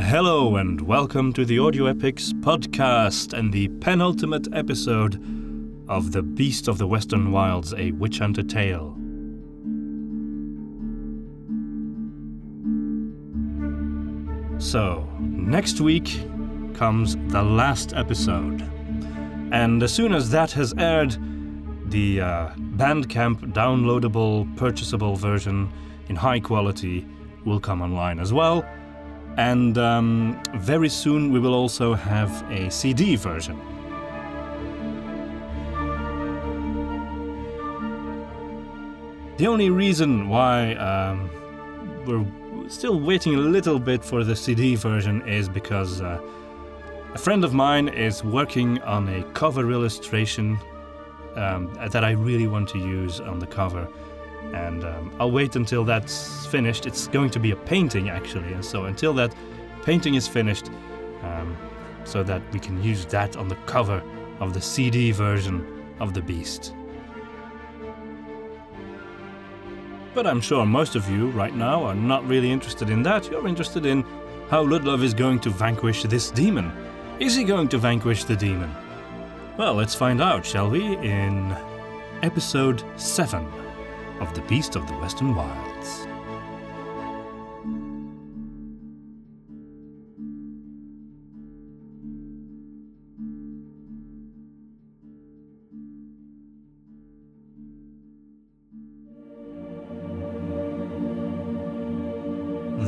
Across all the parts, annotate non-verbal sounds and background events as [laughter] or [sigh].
Hello and welcome to the Audio Epics podcast and the penultimate episode of The Beast of the Western Wilds, a Witch Hunter Tale. So, next week comes the last episode. And as soon as that has aired, the uh, Bandcamp downloadable, purchasable version in high quality will come online as well. And um, very soon we will also have a CD version. The only reason why um, we're still waiting a little bit for the CD version is because uh, a friend of mine is working on a cover illustration um, that I really want to use on the cover. And um, I'll wait until that's finished. It's going to be a painting actually, and so until that painting is finished, um, so that we can use that on the cover of the CD version of The Beast. But I'm sure most of you right now are not really interested in that. You're interested in how Ludlov is going to vanquish this demon. Is he going to vanquish the demon? Well, let's find out, shall we, in episode 7 of The Beast of the Western Wilds.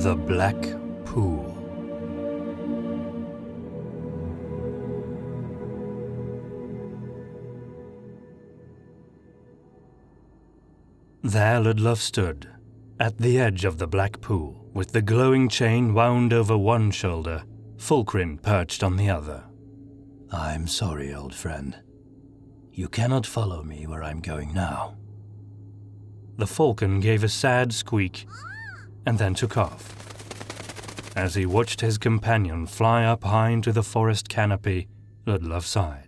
The Black Pool. There Ludlov stood, at the edge of the black pool, with the glowing chain wound over one shoulder, Fulcrin perched on the other. I'm sorry, old friend. You cannot follow me where I'm going now. The falcon gave a sad squeak and then took off. As he watched his companion fly up high into the forest canopy, Ludlov sighed.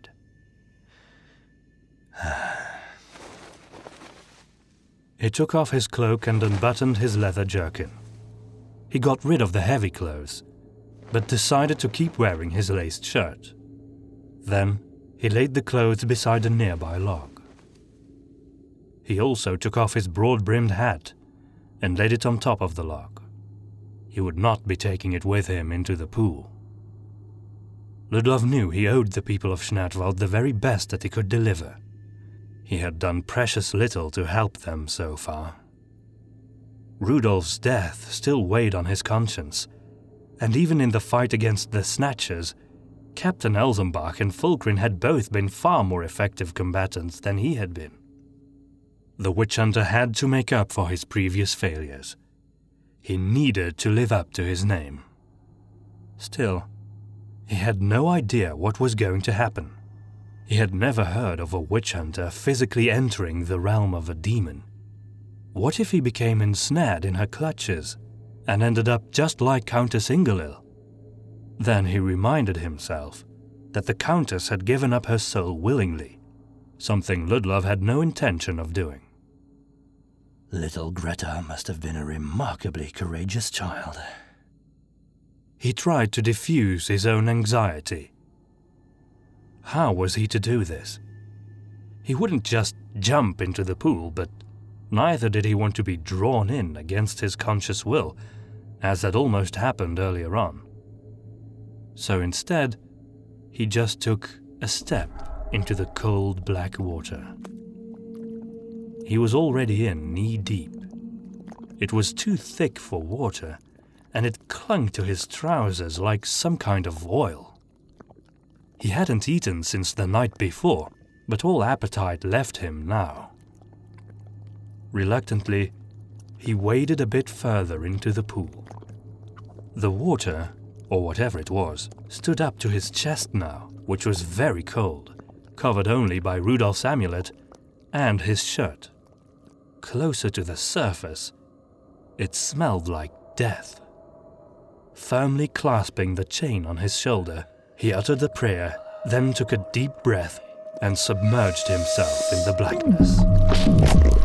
He took off his cloak and unbuttoned his leather jerkin. He got rid of the heavy clothes, but decided to keep wearing his laced shirt. Then he laid the clothes beside a nearby log. He also took off his broad brimmed hat and laid it on top of the log. He would not be taking it with him into the pool. Ludlov knew he owed the people of Schnattwald the very best that he could deliver. He had done precious little to help them so far. Rudolf's death still weighed on his conscience, and even in the fight against the Snatchers, Captain Elzenbach and Fulcrin had both been far more effective combatants than he had been. The witch hunter had to make up for his previous failures. He needed to live up to his name. Still, he had no idea what was going to happen. He had never heard of a witch hunter physically entering the realm of a demon. What if he became ensnared in her clutches and ended up just like Countess Ingolil? Then he reminded himself that the Countess had given up her soul willingly, something Ludlov had no intention of doing. Little Greta must have been a remarkably courageous child. He tried to diffuse his own anxiety. How was he to do this? He wouldn't just jump into the pool, but neither did he want to be drawn in against his conscious will, as had almost happened earlier on. So instead, he just took a step into the cold black water. He was already in knee deep. It was too thick for water, and it clung to his trousers like some kind of oil. He hadn't eaten since the night before, but all appetite left him now. Reluctantly, he waded a bit further into the pool. The water, or whatever it was, stood up to his chest now, which was very cold, covered only by Rudolf's amulet and his shirt. Closer to the surface, it smelled like death. Firmly clasping the chain on his shoulder, he uttered the prayer, then took a deep breath and submerged himself in the blackness.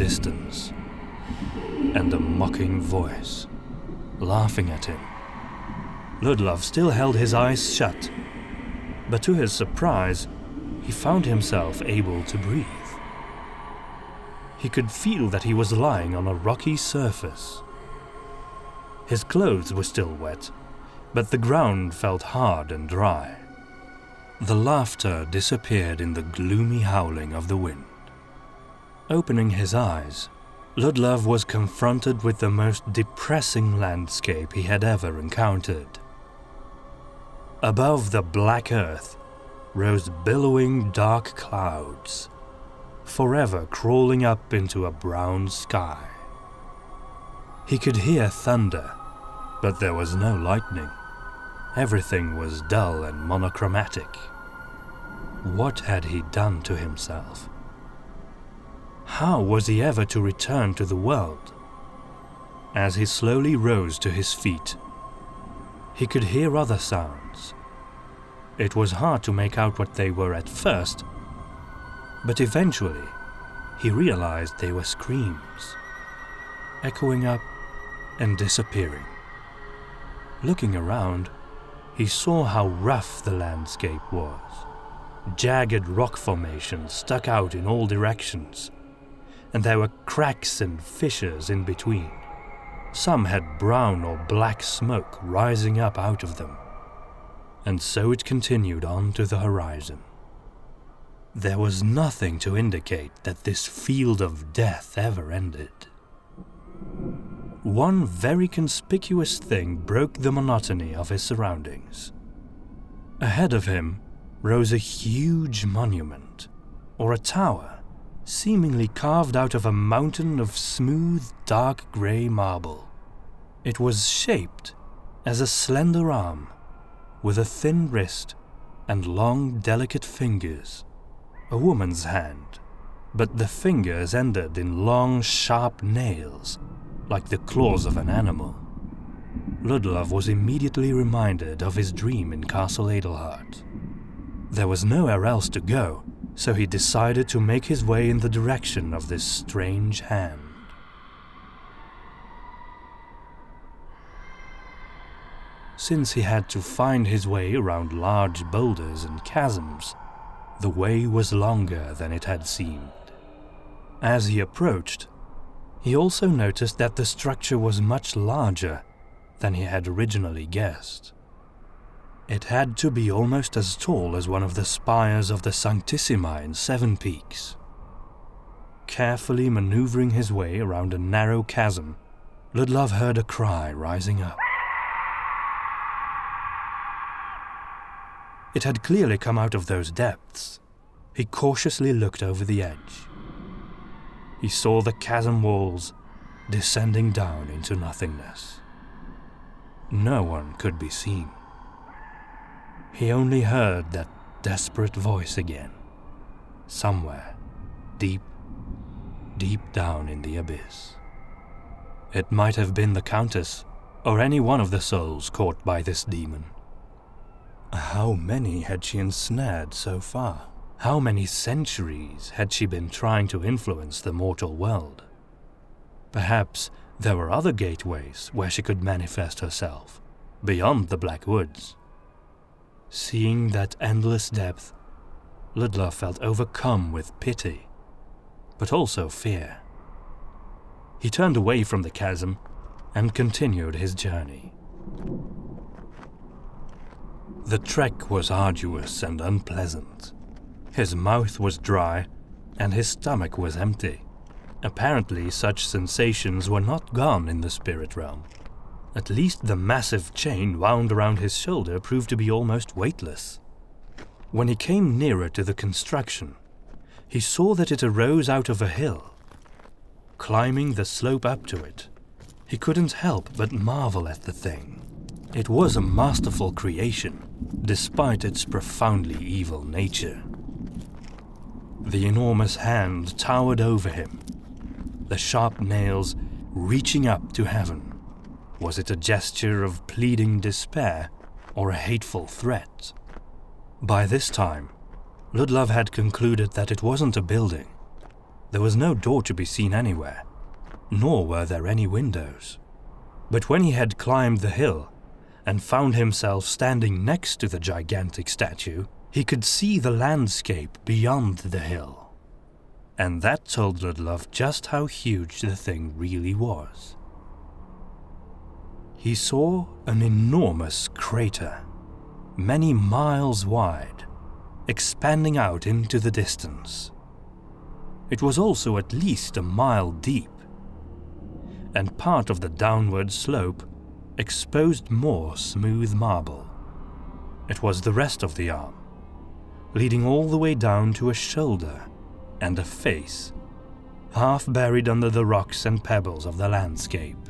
Distance, and a mocking voice laughing at him. Ludlov still held his eyes shut, but to his surprise, he found himself able to breathe. He could feel that he was lying on a rocky surface. His clothes were still wet, but the ground felt hard and dry. The laughter disappeared in the gloomy howling of the wind. Opening his eyes, Ludlov was confronted with the most depressing landscape he had ever encountered. Above the black earth rose billowing dark clouds, forever crawling up into a brown sky. He could hear thunder, but there was no lightning. Everything was dull and monochromatic. What had he done to himself? How was he ever to return to the world? As he slowly rose to his feet, he could hear other sounds. It was hard to make out what they were at first, but eventually he realized they were screams, echoing up and disappearing. Looking around, he saw how rough the landscape was. Jagged rock formations stuck out in all directions, and there were cracks and fissures in between. Some had brown or black smoke rising up out of them. And so it continued on to the horizon. There was nothing to indicate that this field of death ever ended. One very conspicuous thing broke the monotony of his surroundings. Ahead of him rose a huge monument, or a tower, seemingly carved out of a mountain of smooth, dark grey marble. It was shaped as a slender arm, with a thin wrist and long, delicate fingers. A woman's hand, but the fingers ended in long, sharp nails, like the claws of an animal. Ludlov was immediately reminded of his dream in Castle Adelhart. There was nowhere else to go, so he decided to make his way in the direction of this strange hand. Since he had to find his way around large boulders and chasms, the way was longer than it had seemed. As he approached, he also noticed that the structure was much larger than he had originally guessed. It had to be almost as tall as one of the spires of the Sanctissima in Seven Peaks. Carefully maneuvering his way around a narrow chasm, Ludlov heard a cry rising up. It had clearly come out of those depths. He cautiously looked over the edge. He saw the chasm walls descending down into nothingness. No one could be seen. He only heard that desperate voice again, somewhere, deep, deep down in the abyss. It might have been the Countess, or any one of the souls caught by this demon. How many had she ensnared so far? How many centuries had she been trying to influence the mortal world? Perhaps there were other gateways where she could manifest herself, beyond the Black Woods. Seeing that endless depth, Ludlov felt overcome with pity, but also fear. He turned away from the chasm and continued his journey. The trek was arduous and unpleasant. His mouth was dry and his stomach was empty. Apparently, such sensations were not gone in the spirit realm. At least the massive chain wound around his shoulder proved to be almost weightless. When he came nearer to the construction, he saw that it arose out of a hill. Climbing the slope up to it, he couldn't help but marvel at the thing. It was a masterful creation, despite its profoundly evil nature. The enormous hand towered over him, the sharp nails reaching up to heaven. Was it a gesture of pleading despair or a hateful threat? By this time, Ludlov had concluded that it wasn't a building. There was no door to be seen anywhere, nor were there any windows. But when he had climbed the hill and found himself standing next to the gigantic statue, he could see the landscape beyond the hill. And that told Ludlov just how huge the thing really was. He saw an enormous crater, many miles wide, expanding out into the distance. It was also at least a mile deep, and part of the downward slope exposed more smooth marble. It was the rest of the arm, leading all the way down to a shoulder and a face, half buried under the rocks and pebbles of the landscape.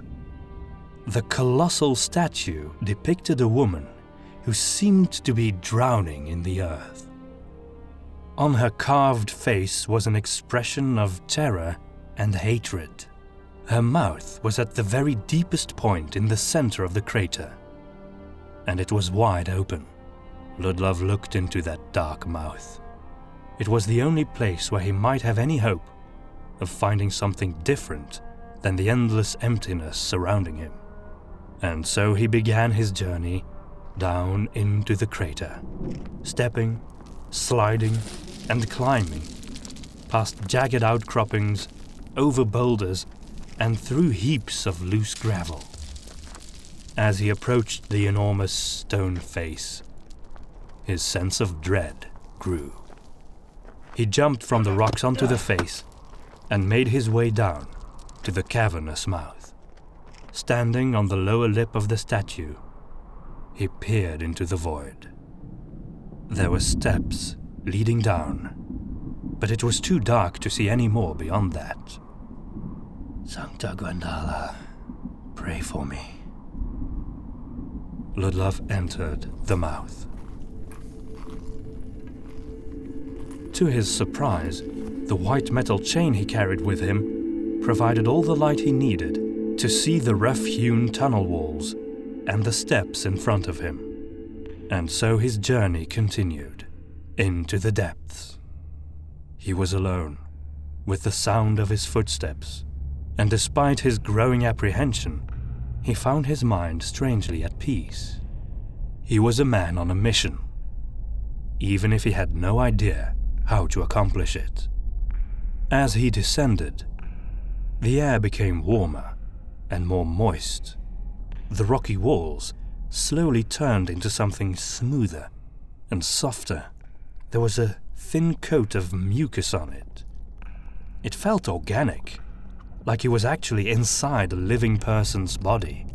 The colossal statue depicted a woman who seemed to be drowning in the earth. On her carved face was an expression of terror and hatred. Her mouth was at the very deepest point in the center of the crater, and it was wide open. Ludlov looked into that dark mouth. It was the only place where he might have any hope of finding something different than the endless emptiness surrounding him. And so he began his journey down into the crater, stepping, sliding, and climbing, past jagged outcroppings, over boulders, and through heaps of loose gravel. As he approached the enormous stone face, his sense of dread grew. He jumped from the rocks onto the face and made his way down to the cavernous mouth. Standing on the lower lip of the statue, he peered into the void. There were steps leading down, but it was too dark to see any more beyond that. Sancta Gwendala, pray for me. Ludlov entered the mouth. To his surprise, the white metal chain he carried with him provided all the light he needed to see the rough hewn tunnel walls and the steps in front of him. And so his journey continued into the depths. He was alone, with the sound of his footsteps, and despite his growing apprehension, he found his mind strangely at peace. He was a man on a mission, even if he had no idea how to accomplish it. As he descended, the air became warmer and more moist. The rocky walls slowly turned into something smoother and softer. There was a thin coat of mucus on it. It felt organic, like it was actually inside a living person's body.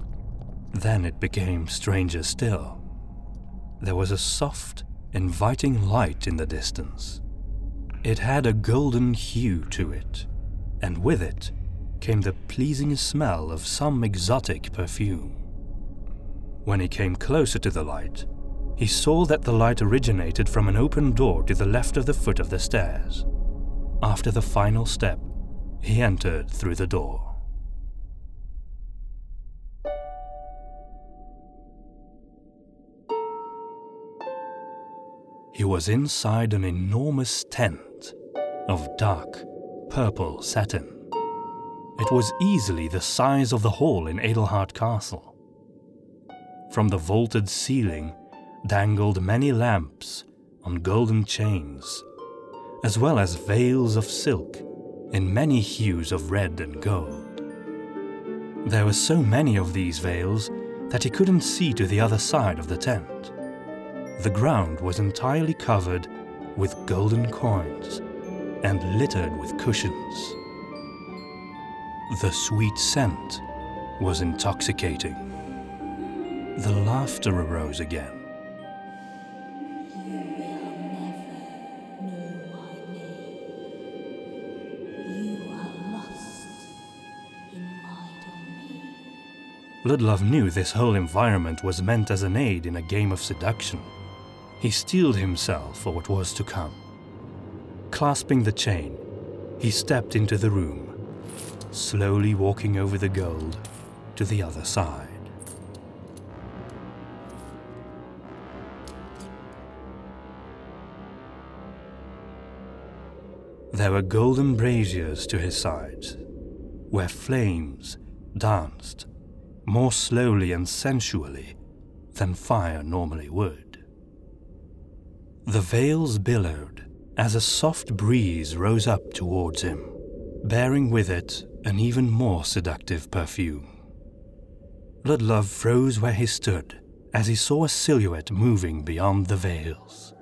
Then it became stranger still. There was a soft, inviting light in the distance. It had a golden hue to it, and with it came the pleasing smell of some exotic perfume. When he came closer to the light, he saw that the light originated from an open door to the left of the foot of the stairs. After the final step, he entered through the door. He was inside an enormous tent of dark purple satin. It was easily the size of the hall in Adelhart Castle. From the vaulted ceiling dangled many lamps on golden chains, as well as veils of silk in many hues of red and gold. There were so many of these veils that he couldn't see to the other side of the tent. The ground was entirely covered with golden coins and littered with cushions. The sweet scent was intoxicating. The laughter arose again. You will never know my name. You are lost in my domain. Ludlov knew this whole environment was meant as an aid in a game of seduction. He steeled himself for what was to come. Clasping the chain, he stepped into the room, slowly walking over the gold to the other side. There were golden braziers to his sides, where flames danced more slowly and sensually than fire normally would. The veils billowed as a soft breeze rose up towards him, bearing with it an even more seductive perfume. Ludlov froze where he stood as he saw a silhouette moving beyond the veils.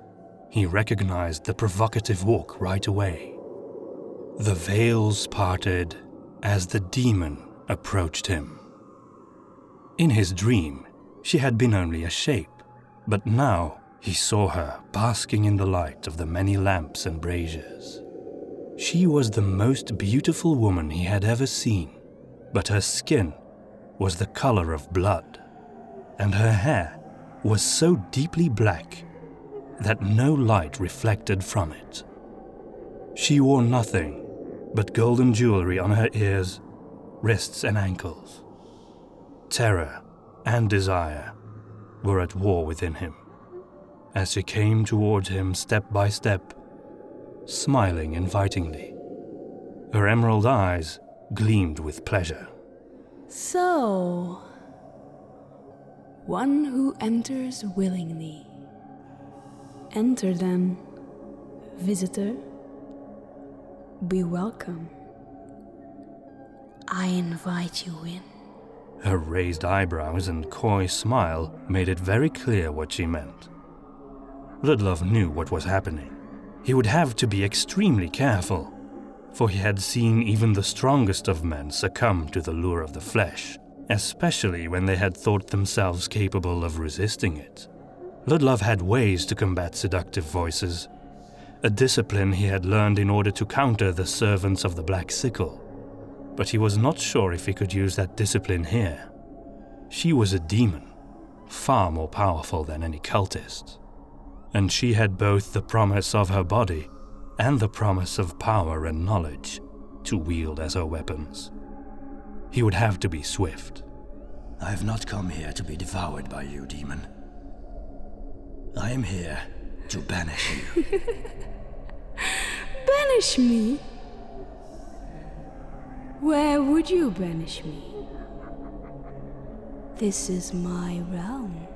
He recognized the provocative walk right away. The veils parted as the demon approached him. In his dream, she had been only a shape, but now he saw her basking in the light of the many lamps and braziers. She was the most beautiful woman he had ever seen, but her skin was the color of blood, and her hair was so deeply black that no light reflected from it. She wore nothing but golden jewelry on her ears, wrists, and ankles. Terror and desire were at war within him as she came toward him step by step, smiling invitingly. Her emerald eyes gleamed with pleasure. So, one who enters willingly. Enter then, visitor. Be welcome. I invite you in. Her raised eyebrows and coy smile made it very clear what she meant. Ludlov knew what was happening. He would have to be extremely careful, for he had seen even the strongest of men succumb to the lure of the flesh, especially when they had thought themselves capable of resisting it. Ludlov had ways to combat seductive voices, a discipline he had learned in order to counter the servants of the Black Sickle. But he was not sure if he could use that discipline here. She was a demon, far more powerful than any cultist. And she had both the promise of her body and the promise of power and knowledge to wield as her weapons. He would have to be swift. I have not come here to be devoured by you, demon. I am here to banish you. [laughs] Banish me? Where would you banish me? This is my realm.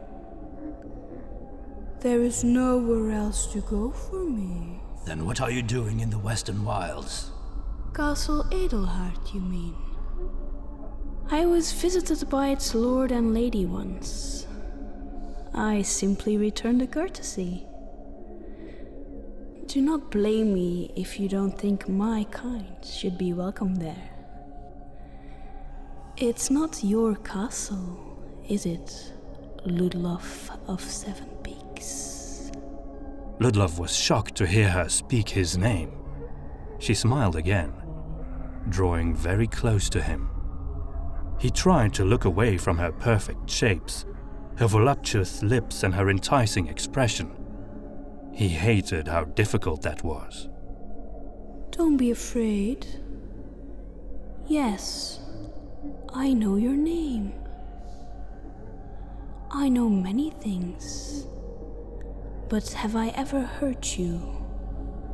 There is nowhere else to go for me. then what are you doing in the Western Wilds? Castle Adelhart, you mean? I was visited by its lord and lady once. I simply returned a courtesy. Do not blame me if you don't think my kind should be welcome there. It's not your castle, is it, Ludlov of Seven Peaks? Ludlov was shocked to hear her speak his name. She smiled again, drawing very close to him. He tried to look away from her perfect shapes, her voluptuous lips, and her enticing expression. He hated how difficult that was. Don't be afraid. Yes, I know your name. I know many things. But have I ever hurt you,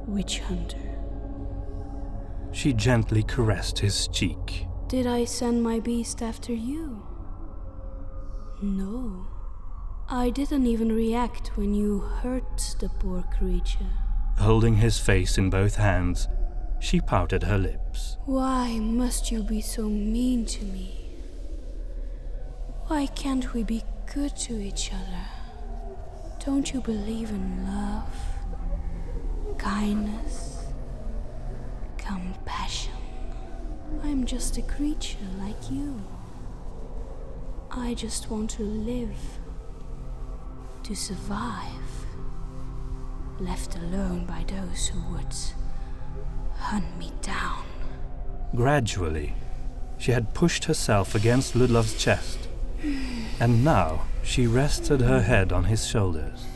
witch hunter? She gently caressed his cheek. Did I send my beast after you? No. I didn't even react when you hurt the poor creature. Holding his face in both hands, she pouted her lips. Why must you be so mean to me? Why can't we be good to each other? Don't you believe in love, kindness, compassion? I'm just a creature like you. I just want to live, to survive, left alone by those who would hunt me down. Gradually, she had pushed herself against Ludlov's chest, and now she rested her head on his shoulders.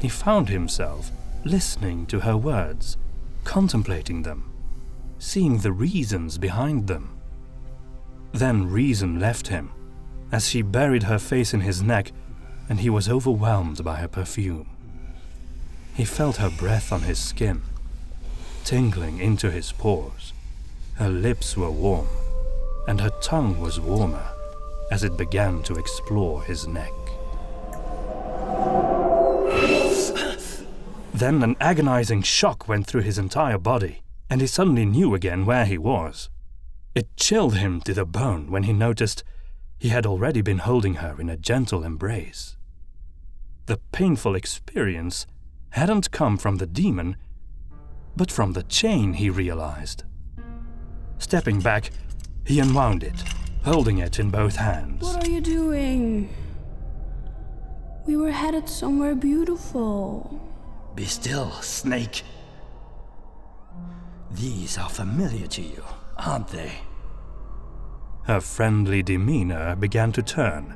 He found himself listening to her words, contemplating them, seeing the reasons behind them. Then reason left him as she buried her face in his neck and he was overwhelmed by her perfume. He felt her breath on his skin, tingling into his pores. Her lips were warm, and her tongue was warmer as it began to explore his neck. Then an agonizing shock went through his entire body, and he suddenly knew again where he was. It chilled him to the bone when he noticed he had already been holding her in a gentle embrace. The painful experience hadn't come from the demon, but from the chain, he realized. Stepping back, he unwound it, holding it in both hands. What are you doing? We were headed somewhere beautiful. Be still, snake. These are familiar to you, aren't they? Her friendly demeanor began to turn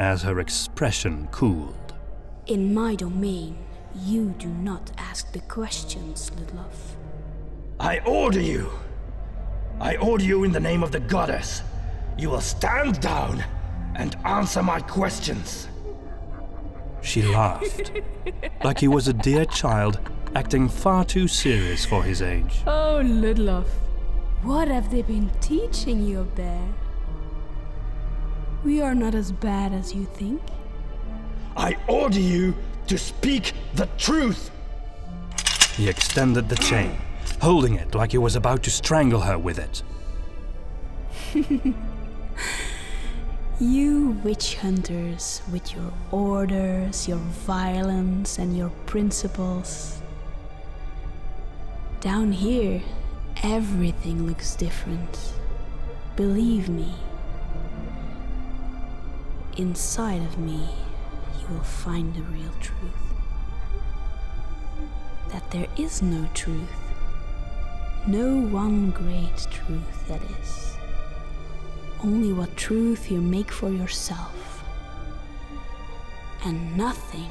as her expression cooled. In my domain, you do not ask the questions, Ludlov. I order you. I order you in the name of the goddess. You will stand down and answer my questions. She laughed, like he was a dear child acting far too serious for his age. Oh, Ludlov, what have they been teaching you up there? We are not as bad as you think. I order you to speak the truth. He extended the chain, holding it like he was about to strangle her with it. [laughs] You witch hunters, with your orders, your violence, and your principles. Down here, everything looks different. Believe me. Inside of me, you will find the real truth. That there is no truth. No one great truth, that is only what truth you make for yourself. And nothing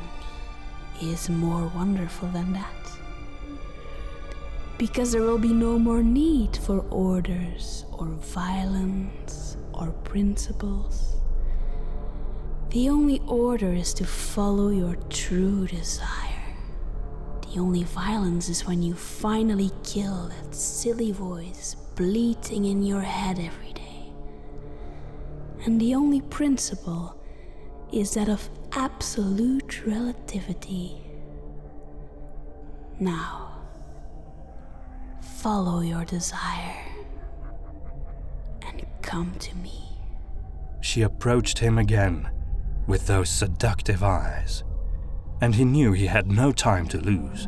is more wonderful than that. Because there will be no more need for orders or violence or principles. The only order is to follow your true desire. The only violence is when you finally kill that silly voice bleating in your head every and the only principle is that of absolute relativity. Now, follow your desire and come to me. She approached him again with those seductive eyes, and he knew he had no time to lose.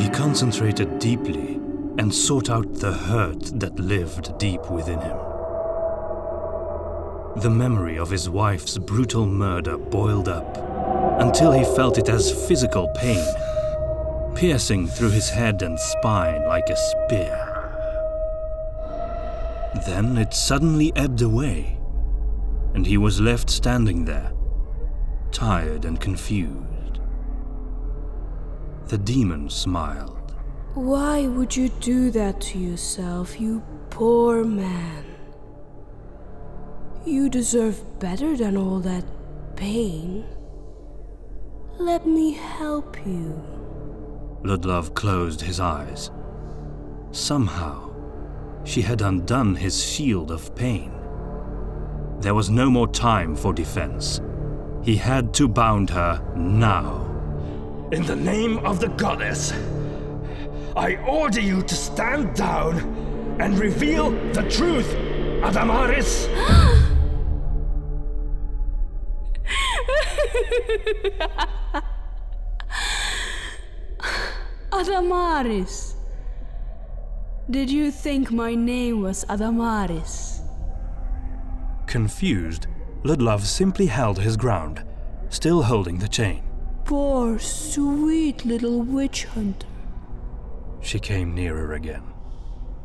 He concentrated deeply and sought out the hurt that lived deep within him. The memory of his wife's brutal murder boiled up until he felt it as physical pain, piercing through his head and spine like a spear. Then it suddenly ebbed away, and he was left standing there, tired and confused. The demon smiled. Why would you do that to yourself, you poor man? You deserve better than all that pain. Let me help you. Ludlov closed his eyes. Somehow, she had undone his shield of pain. There was no more time for defense. He had to bound her now. In the name of the goddess, I order you to stand down and reveal the truth, Adamaris. [gasps] Adamaris. Did you think my name was Adamaris? Confused, Ludlov simply held his ground, still holding the chain. Poor, sweet little witch hunter. She came nearer again.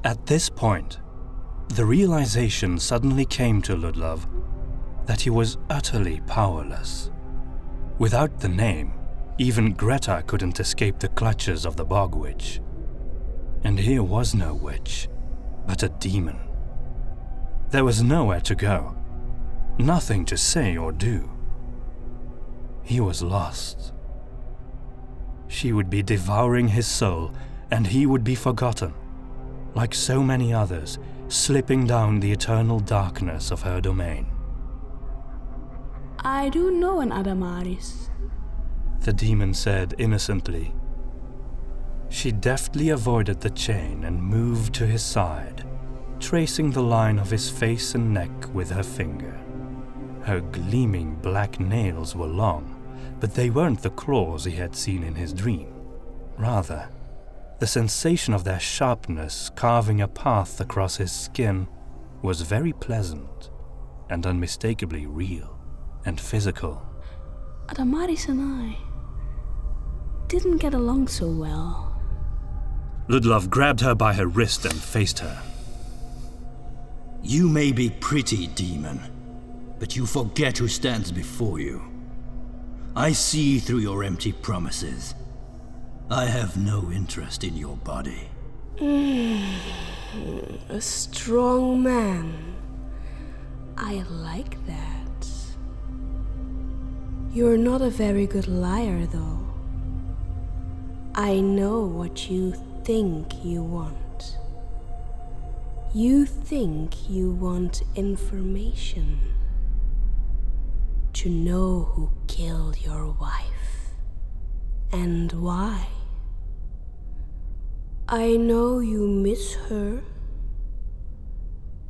At this point, the realization suddenly came to Ludlov that he was utterly powerless. Without the name, Even Greta couldn't escape the clutches of the bog witch. And here was no witch, but a demon. There was nowhere to go, nothing to say or do. He was lost. She would be devouring his soul, and he would be forgotten, like so many others, slipping down the eternal darkness of her domain. I do know an Adamaris. The demon said innocently. She deftly avoided the chain and moved to his side, tracing the line of his face and neck with her finger. Her gleaming black nails were long, but they weren't the claws he had seen in his dream. Rather, the sensation of their sharpness carving a path across his skin was very pleasant and unmistakably real and physical. Adamaris and I didn't get along so well. Ludlov grabbed her by her wrist and faced her. You may be pretty, demon, but you forget who stands before you. I see through your empty promises. I have no interest in your body. [sighs] A strong man. I like that. You're not a very good liar, though. I know what you think you want. You think you want information. To know who killed your wife and why. I know you miss her.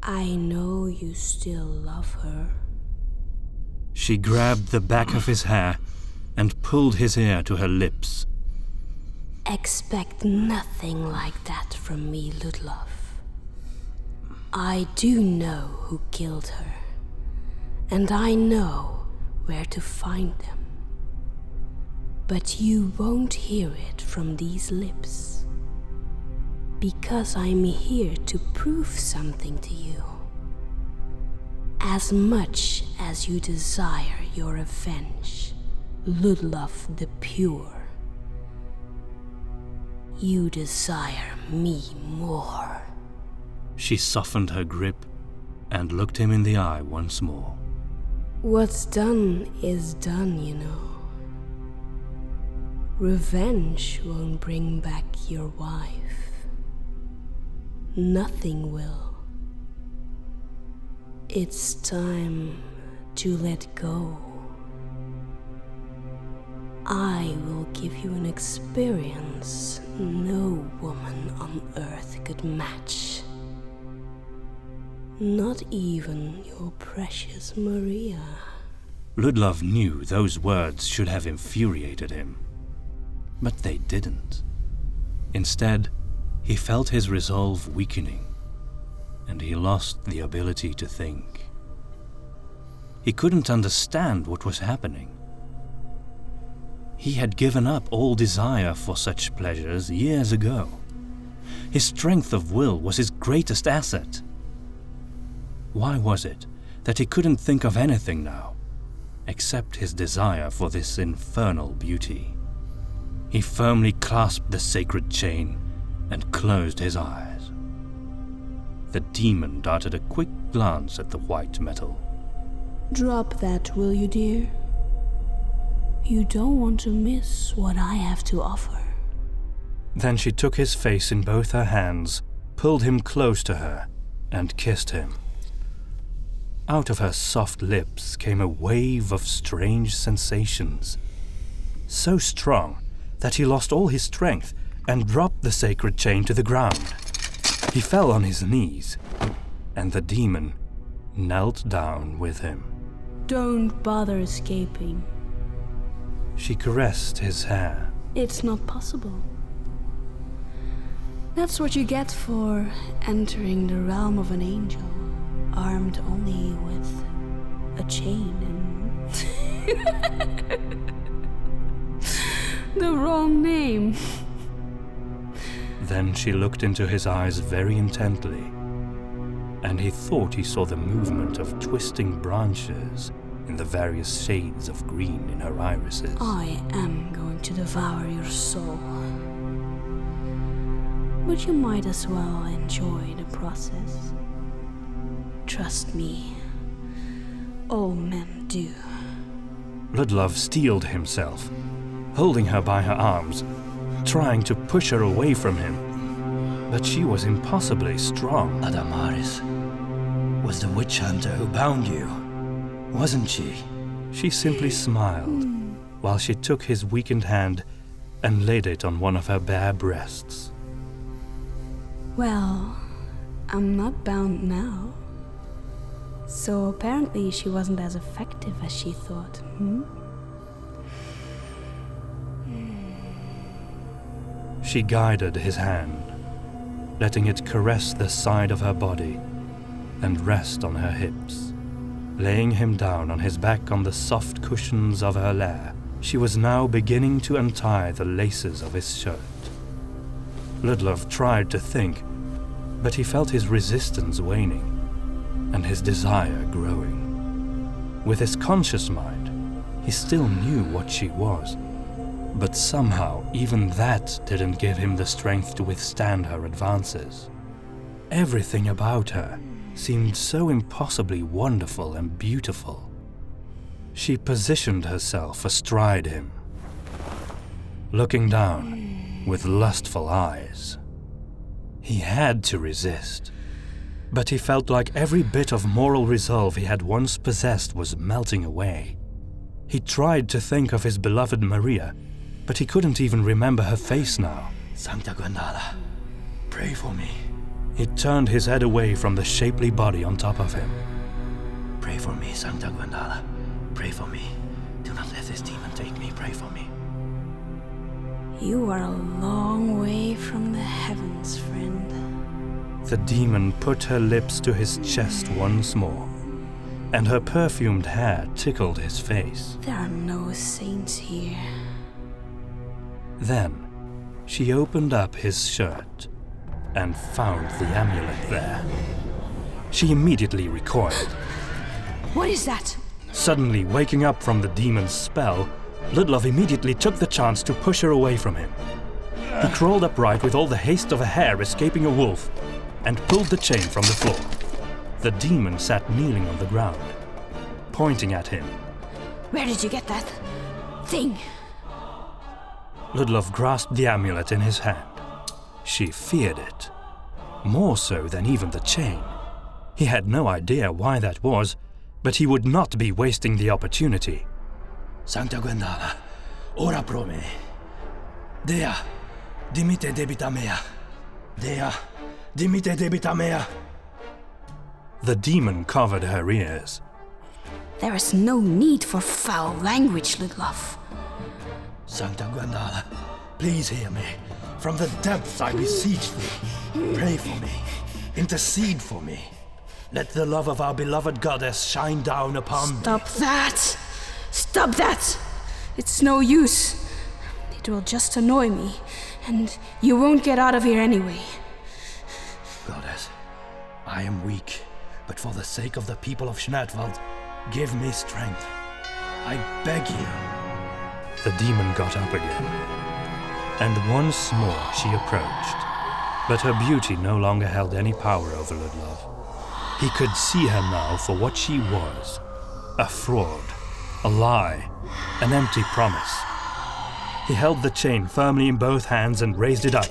I know you still love her. She grabbed the back of his hair and pulled his ear to her lips. Expect nothing like that from me, Ludlov. I do know who killed her, and I know where to find them. But you won't hear it from these lips. Because I'm here to prove something to you. As much as you desire your revenge, Ludlov the Pure, you desire me more. She softened her grip and looked him in the eye once more. What's done is done, you know. Revenge won't bring back your wife. Nothing will. It's time to let go. I will give you an experience no woman on earth could match. Not even your precious Maria. Ludlov knew those words should have infuriated him. But they didn't. Instead, he felt his resolve weakening, and he lost the ability to think. He couldn't understand what was happening. He had given up all desire for such pleasures years ago. His strength of will was his greatest asset. Why was it that he couldn't think of anything now, except his desire for this infernal beauty? He firmly clasped the sacred chain and closed his eyes. The demon darted a quick glance at the white metal. Drop that, will you, dear? You don't want to miss what I have to offer. Then she took his face in both her hands, pulled him close to her, and kissed him. Out of her soft lips came a wave of strange sensations, so strong that he lost all his strength and dropped the sacred chain to the ground. He fell on his knees, and the demon knelt down with him. Don't bother escaping. She caressed his hair. It's not possible. That's what you get for entering the realm of an angel, armed only with a chain and. [laughs] the wrong name. Then she looked into his eyes very intently, and he thought he saw the movement of twisting branches in the various shades of green in her irises. I am going to devour your soul. But you might as well enjoy the process. Trust me, all men do. Ludlov steeled himself, holding her by her arms, trying to push her away from him. But she was impossibly strong. Adamaris was the witch hunter who bound you, wasn't she? She simply smiled while she took his weakened hand and laid it on one of her bare breasts. Well, I'm not bound now. So apparently she wasn't as effective as she thought, hmm? She guided his hand, letting it caress the side of her body and rest on her hips. Laying him down on his back on the soft cushions of her lair, she was now beginning to untie the laces of his shirt. Ludlov tried to think, but he felt his resistance waning and his desire growing. With his conscious mind, he still knew what she was, but somehow even that didn't give him the strength to withstand her advances. Everything about her seemed so impossibly wonderful and beautiful. She positioned herself astride him, looking down with lustful eyes. He had to resist, but he felt like every bit of moral resolve he had once possessed was melting away. He tried to think of his beloved Maria, but he couldn't even remember her face now. Santa Gwendala, pray for me. He turned his head away from the shapely body on top of him. Pray for me, Santa Gwendala. Pray for me. Do not let this demon take me. Pray for me. You are a long way from the heavens, friend. The demon put her lips to his chest once more, and her perfumed hair tickled his face. There are no saints here. Then she opened up his shirt and found the amulet there. She immediately recoiled. What is that? Suddenly waking up from the demon's spell, Ludlov immediately took the chance to push her away from him. He crawled upright with all the haste of a hare escaping a wolf and pulled the chain from the floor. The demon sat kneeling on the ground, pointing at him. Where did you get that thing? Ludlov grasped the amulet in his hand. She feared it, more so than even the chain. He had no idea why that was, but he would not be wasting the opportunity. Sancta Gwendala, ora pro me. Dea, dimite debita mea. Dea, dimite debita mea. The demon covered her ears. There is no need for foul language, Ludlov. Sancta Gwendala, please hear me. From the depths I beseech thee. Pray for me. Intercede for me. Let the love of our beloved goddess shine down upon me. Stop that! Stop that! It's no use. It will just annoy me, and you won't get out of here anyway. Goddess, I am weak, but for the sake of the people of Schneidwald, give me strength. I beg you. The demon got up again, and once more she approached. But her beauty no longer held any power over Ludlov. He could see her now for what she was a fraud, a lie, an empty promise. He held the chain firmly in both hands and raised it up.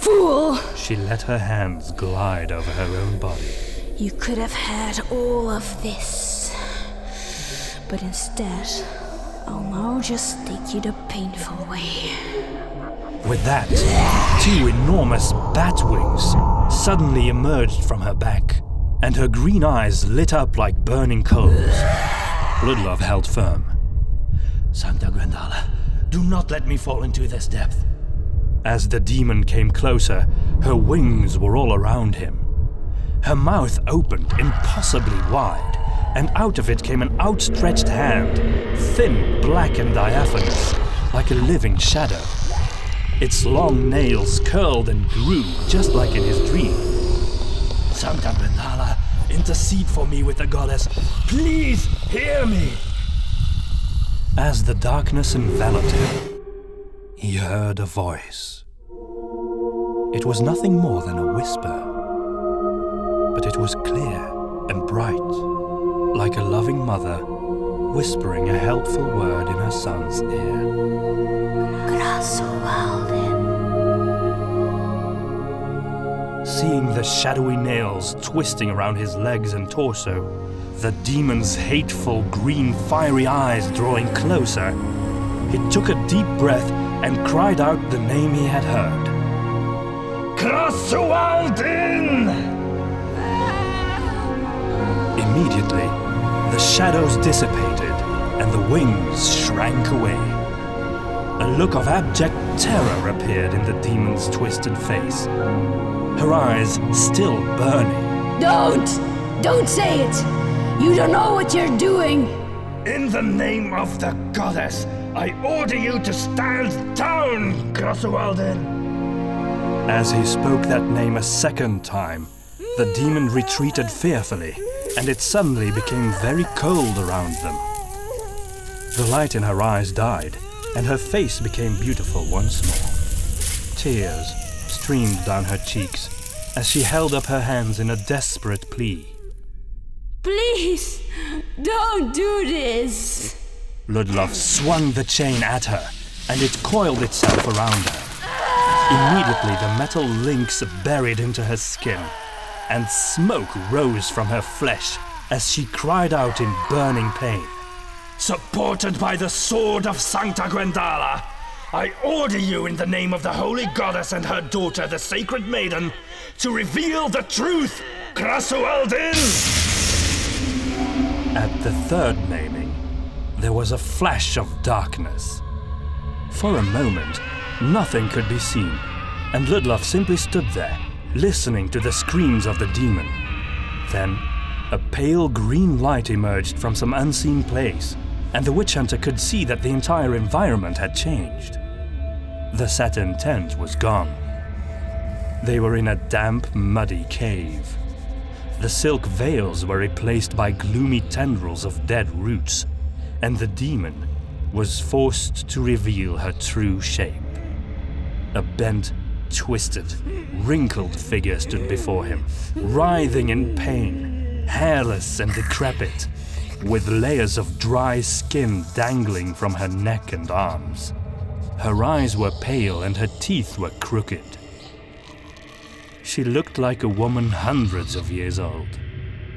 Fool! She let her hands glide over her own body. You could have had all of this. But instead, Oh, I'll now just take you the painful way. With that, two enormous bat wings suddenly emerged from her back, and her green eyes lit up like burning coals. Ludlov held firm. Sancta Gwendala, do not let me fall into this depth. As the demon came closer, her wings were all around him. Her mouth opened impossibly wide, and out of it came an outstretched hand, thin, black, and diaphanous, like a living shadow. Its long nails curled and grew just like in his dream. Sancta Gwendala, Intercede for me with the goddess. Please hear me. As the darkness enveloped him, he heard a voice. It was nothing more than a whisper, but it was clear and bright, like a loving mother whispering a helpful word in her son's ear. Seeing the shadowy nails twisting around his legs and torso, the demon's hateful green fiery eyes drawing closer, he took a deep breath and cried out the name he had heard. Krasualdin! Immediately, the shadows dissipated and the wings shrank away. A look of abject terror appeared in the demon's twisted face, her eyes still burning. Don't! Don't say it! You don't know what you're doing! In the name of the goddess, I order you to stand down, Krasualdin! As he spoke that name a second time, the demon retreated fearfully, and it suddenly became very cold around them. The light in her eyes died, and her face became beautiful once more. Tears streamed down her cheeks as she held up her hands in a desperate plea. Please, don't do this! Ludlov swung the chain at her, and it coiled itself around her. Immediately, the metal links buried into her skin, and smoke rose from her flesh as she cried out in burning pain. Supported by the sword of Sancta Gwendala, I order you in the name of the holy goddess and her daughter, the sacred maiden, to reveal the truth, Krasualdin! At the third naming, there was a flash of darkness. For a moment, nothing could be seen, and Ludlov simply stood there, listening to the screams of the demon. Then, a pale green light emerged from some unseen place, and the witch hunter could see that the entire environment had changed. The satin tent was gone. They were in a damp, muddy cave. The silk veils were replaced by gloomy tendrils of dead roots, and the demon was forced to reveal her true shape. A bent, twisted, wrinkled figure stood before him, writhing in pain, hairless and decrepit, with layers of dry skin dangling from her neck and arms. Her eyes were pale and her teeth were crooked. She looked like a woman hundreds of years old,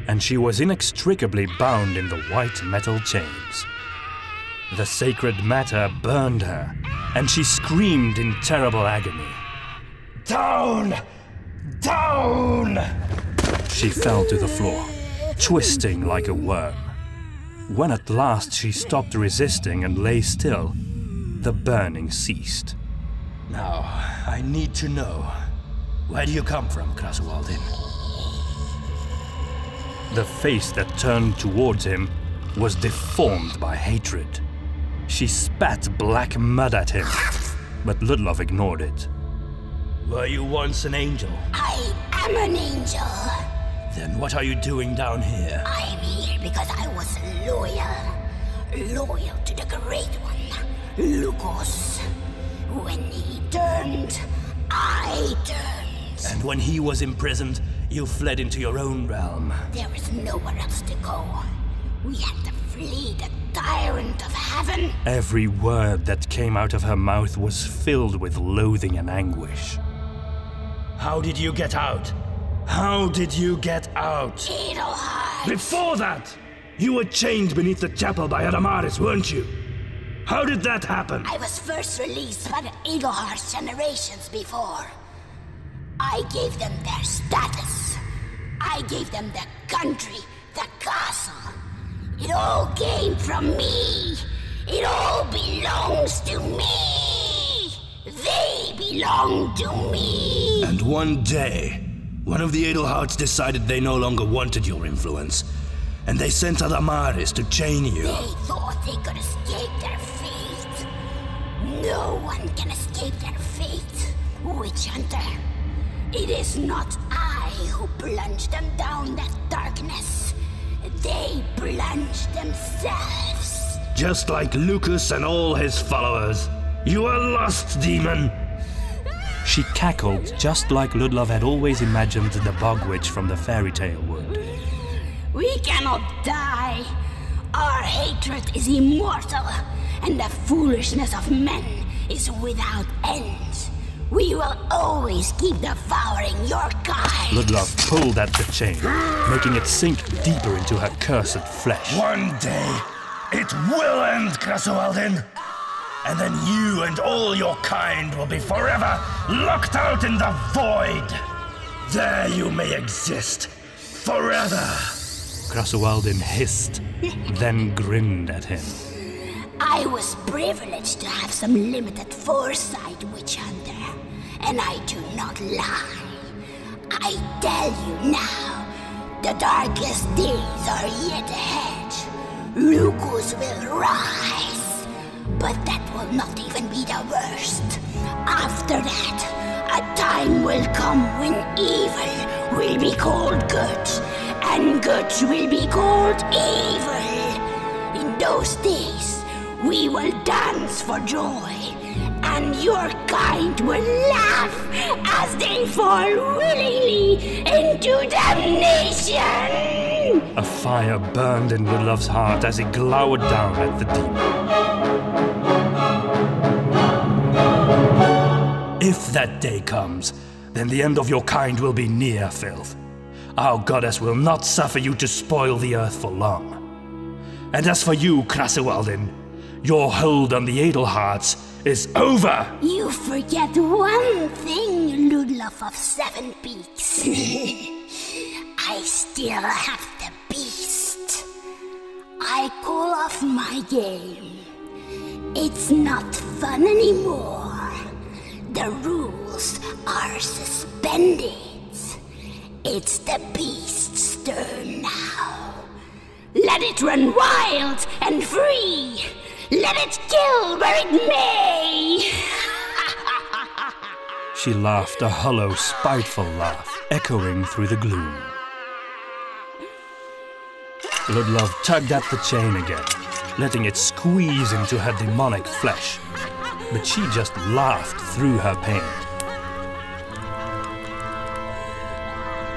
and she was inextricably bound in the white metal chains. The sacred matter burned her, and she screamed in terrible agony. Down! Down! She fell to the floor, twisting like a worm. When at last she stopped resisting and lay still, the burning ceased. Now, I need to know. Where do you come from, Krasualdin? The face that turned towards him was deformed by hatred. She spat black mud at him, but Ludlov ignored it. Were you once an angel? I am an angel. Then what are you doing down here? I'm here because I was loyal. Loyal to the Great One, Lugos. When he turned, I turned. And when he was imprisoned, you fled into your own realm. There is nowhere else to go. We had to flee the tyrant of heaven. Every word that came out of her mouth was filled with loathing and anguish. How did you get out? How did you get out? Adelhart. Before that, you were chained beneath the chapel by Adamaris, weren't you? How did that happen? I was first released by the Adelharts generations before. I gave them their status. I gave them the country, the castle. It all came from me. It all belongs to me. They belong to me. And one day, one of the Adelharts decided they no longer wanted your influence, and they sent Adamaris to chain you. They thought they could escape their fate. No one can escape their fate, Witch Hunter. It is not I who plunged them down that darkness. They plunged themselves. Just like Lucas and all his followers. You are lost, demon! She cackled just like Ludlov had always imagined the bog witch from the fairy tale would. We cannot die. Our hatred is immortal, and the foolishness of men is without end. We will always keep devouring your kind. Ludlov pulled at the chain, making it sink deeper into her cursed flesh. One day, it will end, Krasualdin! And then you and all your kind will be forever locked out in the void! There you may exist, forever! Krasualdin hissed, then grinned at him. I was privileged to have some limited foresight, Witch Hunter, and I do not lie. I tell you now, the darkest days are yet ahead. Lucas will rise, but that will not even be the worst. After that, a time will come when evil will be called good, and good will be called evil. In those days, we will dance for joy, and your kind will laugh as they fall willingly into damnation. A fire burned in Ludlov's heart as he glowered down at the demon. If that day comes, then the end of your kind will be near, Filth. Our goddess will not suffer you to spoil the earth for long. And as for you, Krasualdin, your hold on the Adelharts is over! You forget one thing, Ludlov of Seven Peaks. [laughs] I still have the beast. I call off my game. It's not fun anymore. The rules are suspended. It's the beast's turn now. Let it run wild and free. Let it kill where it may. She laughed a hollow, spiteful laugh, echoing through the gloom. Ludlov tugged at the chain again, letting it squeeze into her demonic flesh. But she just laughed through her pain.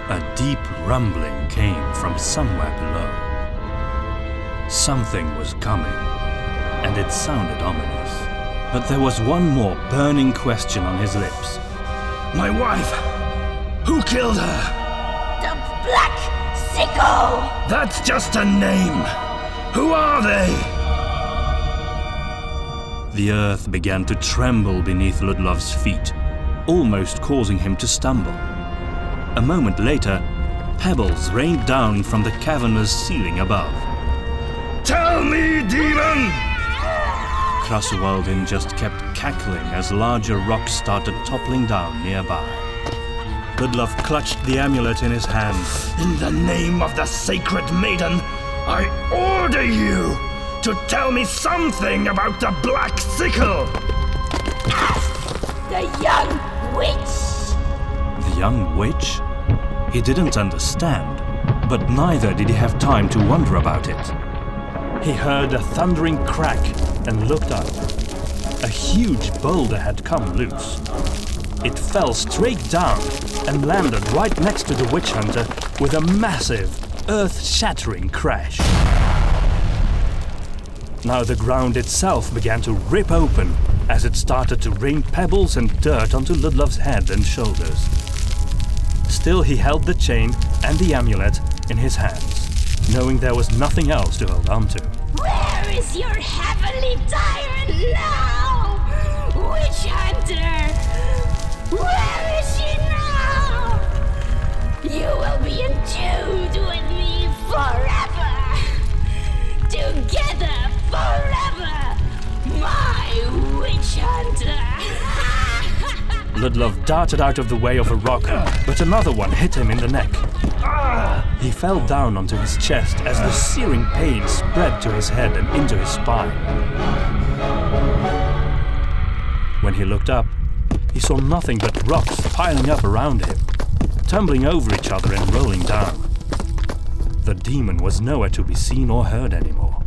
A deep rumbling came from somewhere below. Something was coming, and it sounded ominous. But there was one more burning question on his lips. My wife! Who killed her? The Black Sickle! That's just a name! Who are they? The earth began to tremble beneath Ludlov's feet, almost causing him to stumble. A moment later, pebbles rained down from the cavernous ceiling above. Tell me, demon! Krasualdin just kept cackling as larger rocks started toppling down nearby. Ludlov clutched the amulet in his hand. In the name of the sacred maiden, I order you to tell me something about the Black Sickle! The young witch! The young witch? He didn't understand, but neither did he have time to wonder about it. He heard a thundering crack and looked up. A huge boulder had come loose. It fell straight down and landed right next to the witch hunter with a massive, earth shattering crash. Now the ground itself began to rip open as it started to rain pebbles and dirt onto Ludlov's head and shoulders. Still, he held the chain and the amulet in his hands, knowing there was nothing else to hold on to. Is your heavenly tyrant now? Witch Hunter! Where is she now? You will be entombed with me forever! Together forever! My Witch Hunter! [laughs] Ludlov darted out of the way of a rock, but another one hit him in the neck. He fell down onto his chest as the searing pain spread to his head and into his spine. When he looked up, he saw nothing but rocks piling up around him. tumbling over each other and rolling down. The demon was nowhere to be seen or heard anymore.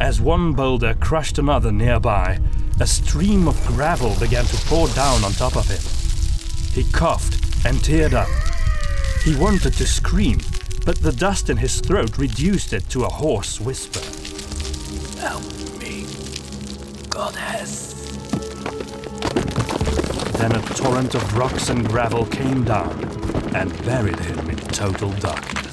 As one boulder crushed another nearby, a stream of gravel began to pour down on top of him. He coughed and teared up. He wanted to scream, but the dust in his throat reduced it to a hoarse whisper. Help me, goddess. Then a torrent of rocks and gravel came down and buried him in total darkness.